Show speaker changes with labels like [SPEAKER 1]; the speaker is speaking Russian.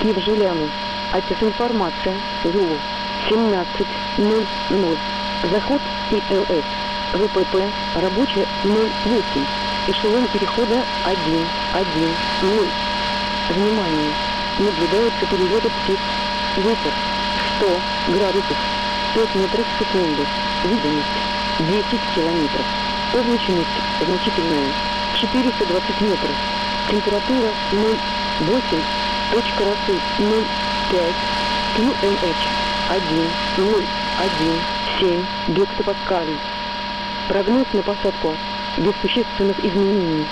[SPEAKER 1] Киев Жиляну. Информация. Зулу. 17.00. Заход ИЛС. ВПП. Рабочая 08. Эшелон перехода 1. 1. 0. Внимание! Наблюдаются перелеты птиц. Ветер 100 градусов 5 метров в секунду. Видимость 10 километров. Облачность значительная 420 метров. Температура 0,8. Точка росы 0,5. QNH 1, 0, 1, 7 гектопаскалей. Прогноз на посадку без существенных изменений